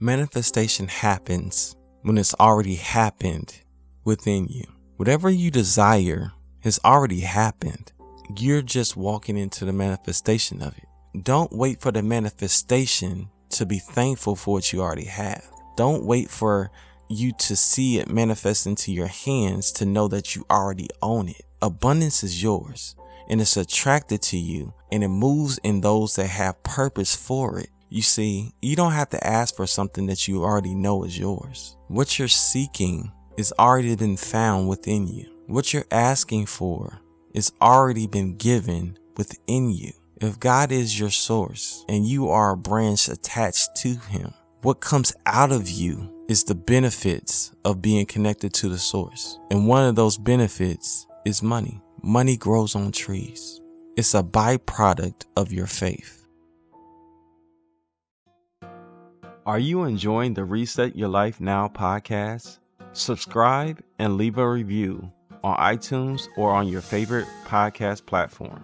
Manifestation happens when it's already happened within you. Whatever you desire has already happened. You're just walking into the manifestation of it. Don't wait for the manifestation to be thankful for what you already have. Don't wait for you to see it manifest into your hands to know that you already own it. Abundance is yours and it's attracted to you and it moves in those that have purpose for it. You see, you don't have to ask for something that you already know is yours. What you're seeking is already been found within you. What you're asking for is already been given within you. If God is your source and you are a branch attached to Him, what comes out of you is the benefits of being connected to the source. And one of those benefits is money. Money grows on trees. It's a byproduct of your faith. Are you enjoying the Reset Your Life Now podcast? Subscribe and leave a review on iTunes or on your favorite podcast platform.